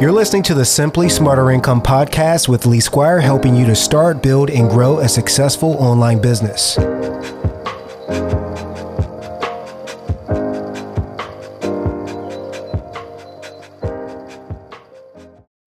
You're listening to the Simply Smarter Income podcast with Lee Squire, helping you to start, build, and grow a successful online business.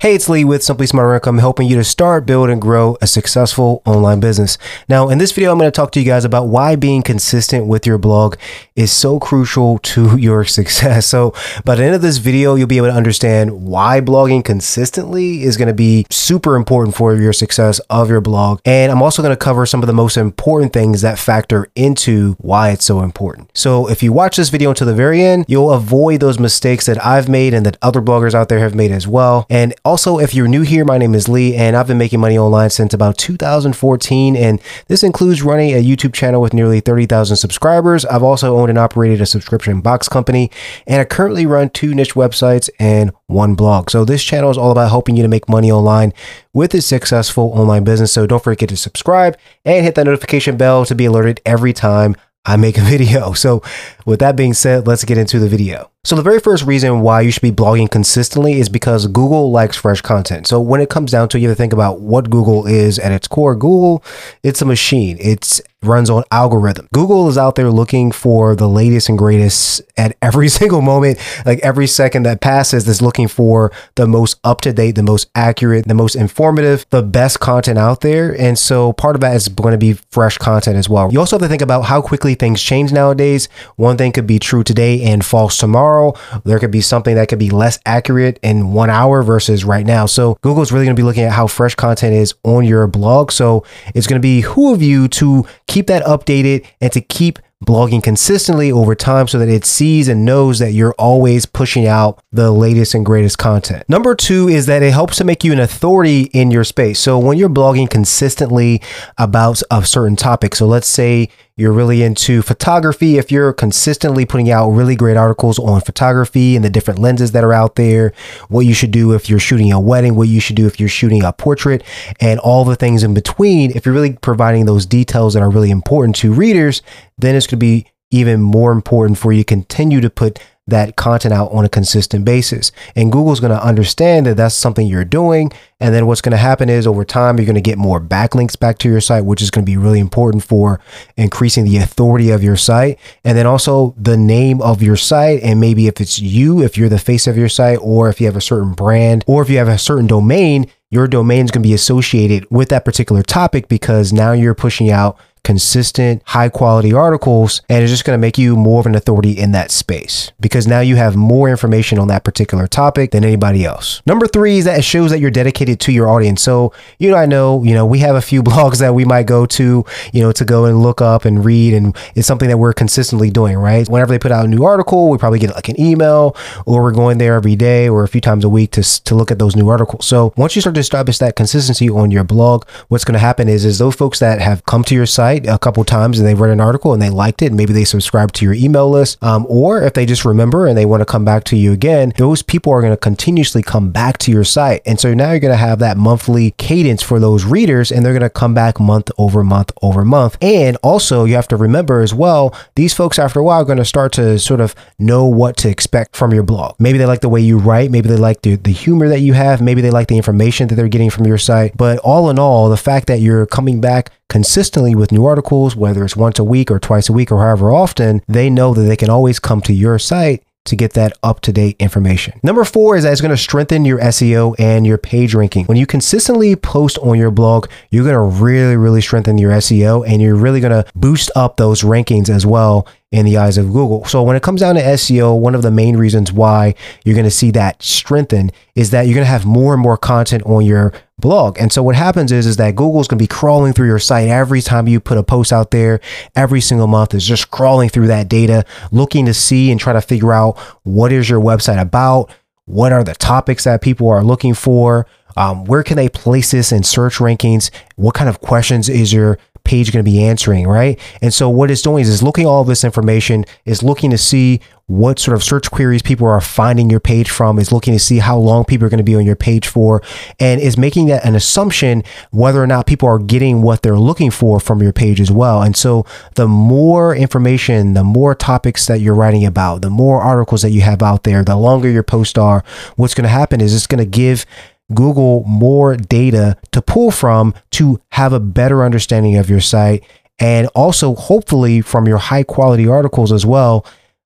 Hey, it's Lee with Simply Smarter Income, helping you to start, build, and grow a successful online business. Now, in this video, I'm going to talk to you guys about why being consistent with your blog is so crucial to your success. So, by the end of this video, you'll be able to understand why blogging consistently is going to be super important for your success of your blog. And I'm also going to cover some of the most important things that factor into why it's so important. So, if you watch this video until the very end, you'll avoid those mistakes that I've made and that other bloggers out there have made as well. And also, if you're new here, my name is Lee, and I've been making money online since about 2014. And this includes running a YouTube channel with nearly 30,000 subscribers. I've also owned and operated a subscription box company, and I currently run two niche websites and one blog. So, this channel is all about helping you to make money online with a successful online business. So, don't forget to subscribe and hit that notification bell to be alerted every time I make a video. So, with that being said, let's get into the video. So the very first reason why you should be blogging consistently is because Google likes fresh content. So when it comes down to it, you have to think about what Google is at its core. Google, it's a machine. It's runs on algorithm. Google is out there looking for the latest and greatest at every single moment, like every second that passes is looking for the most up to date, the most accurate, the most informative, the best content out there. And so part of that is going to be fresh content as well. You also have to think about how quickly things change nowadays. One thing could be true today and false tomorrow tomorrow. There could be something that could be less accurate in one hour versus right now. So Google's really going to be looking at how fresh content is on your blog. So it's going to be who of you to keep that updated and to keep blogging consistently over time so that it sees and knows that you're always pushing out the latest and greatest content. Number two is that it helps to make you an authority in your space. So when you're blogging consistently about a certain topic, so let's say you're really into photography, if you're consistently putting out really great articles on photography and the different lenses that are out there, what you should do if you're shooting a wedding, what you should do if you're shooting a portrait, and all the things in between, if you're really providing those details that are really important to readers, then it's going to be even more important for you to continue to put that content out on a consistent basis. And Google's going to understand that that's something you're doing. And then what's going to happen is over time, you're going to get more backlinks back to your site, which is going to be really important for increasing the authority of your site. And then also the name of your site. And maybe if it's you, if you're the face of your site, or if you have a certain brand, or if you have a certain domain, your domain is going to be associated with that particular topic because now you're pushing out consistent, high quality articles, and it's just going to make you more of an authority in that space because now you have more information on that particular topic than anybody else. Number three is that it shows that you're dedicated to your audience. So, you know, I know, you know, we have a few blogs that we might go to, you know, to go and look up and read, and it's something that we're consistently doing, right? Whenever they put out a new article, we probably get like an email or we're going there every day or a few times a week to, to look at those new articles. So once you start to establish that consistency on your blog, what's going to happen is, is those folks that have come to your site, a couple times and they read an article and they liked it, and maybe they subscribe to your email list, um, or if they just remember and they want to come back to you again, those people are going to continuously come back to your site. And so now you're going to have that monthly cadence for those readers, and they're going to come back month over month over month. And also, you have to remember as well, these folks after a while are going to start to sort of know what to expect from your blog. Maybe they like the way you write, maybe they like the, the humor that you have, maybe they like the information that they're getting from your site. But all in all, the fact that you're coming back consistently with new articles, whether it's once a week or twice a week or however often, they know that they can always come to your site to get that up to date information. Number four is that it's going to strengthen your SEO and your page ranking. When you consistently post on your blog, you're going to really, really strengthen your SEO and you're really going to boost up those rankings as well in the eyes of Google. So when it comes down to SEO, one of the main reasons why you're going to see that strengthen is that you're going to have more and more content on your blog. And so what happens is is that Google's going to be crawling through your site every time you put a post out there. Every single month is just crawling through that data, looking to see and try to figure out what is your website about, what are the topics that people are looking for, um, where can they place this in search rankings, what kind of questions is your page going to be answering, right? And so what it's doing is, is looking all this information, is looking to see what sort of search queries people are finding your page from, is looking to see how long people are going to be on your page for, and is making that an assumption whether or not people are getting what they're looking for from your page as well. And so the more information, the more topics that you're writing about, the more articles that you have out there, the longer your posts are, what's going to happen is it's going to give Google more data to pull from to have a better understanding of your site. And also, hopefully, from your high quality articles as well,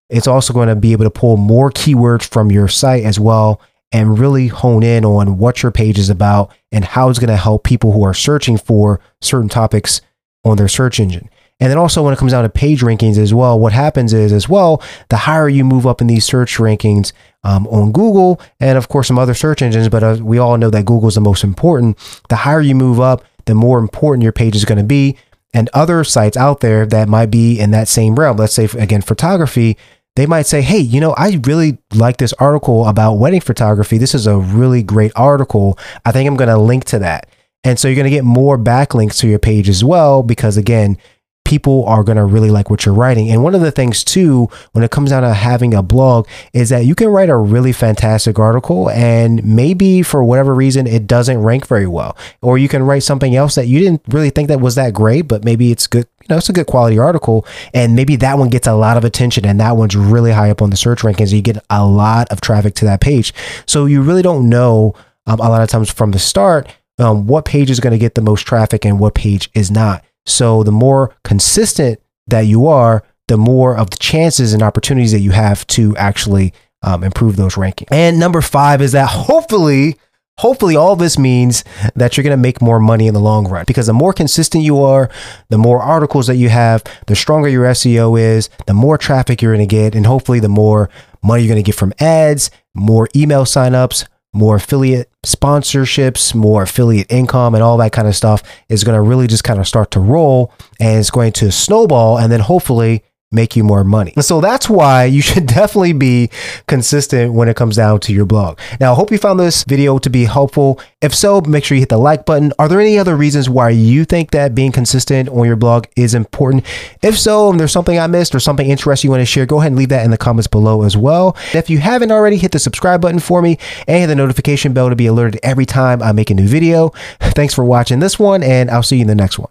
it's also going to be able to pull more keywords from your site as well and really hone in on what your page is about and how it's going to help people who are searching for certain topics on their search engine. And then also when it comes down to page rankings as well, what happens is as well, the higher you move up in these search rankings um, on Google and of course some other search engines, but uh, we all know that Google is the most important. The higher you move up, the more important your page is going to be. And other sites out there that might be in that same realm, let's say again photography, they might say, Hey, you know, I really like this article about wedding photography. This is a really great article. I think I'm going to link to that. And so you're going to get more backlinks to your page as well, because again, people are going to really like what you're writing. And one of the things too, when it comes down to having a blog, is that you can write a really fantastic article and maybe for whatever reason it doesn't rank very well. Or you can write something else that you didn't really think that was that great, but maybe it's good. You know, it's a good quality article, and maybe that one gets a lot of attention, and that one's really high up on the search rankings. You get a lot of traffic to that page, so you really don't know um, a lot of times from the start um, what page is going to get the most traffic and what page is not. So the more consistent that you are, the more of the chances and opportunities that you have to actually um, improve those rankings. And number five is that hopefully, hopefully all this means that you're going to make more money in the long run because the more consistent you are, the more articles that you have, the stronger your SEO is, the more traffic you're going to get, and hopefully the more money you're going to get from ads, more email signups, more affiliate sponsorships, more affiliate income, and all that kind of stuff is going to really just kind of start to roll and it's going to snowball. And then hopefully make you more money. And so that's why you should definitely be consistent when it comes down to your blog. Now, I hope you found this video to be helpful. If so, make sure you hit the like button. Are there any other reasons why you think that being consistent on your blog is important? If so, and there's something I missed or something interesting you want to share, go ahead and leave that in the comments below as well. If you haven't already, hit the subscribe button for me and hit the notification bell to be alerted every time I make a new video. Thanks for watching this one, and I'll see you in the next one.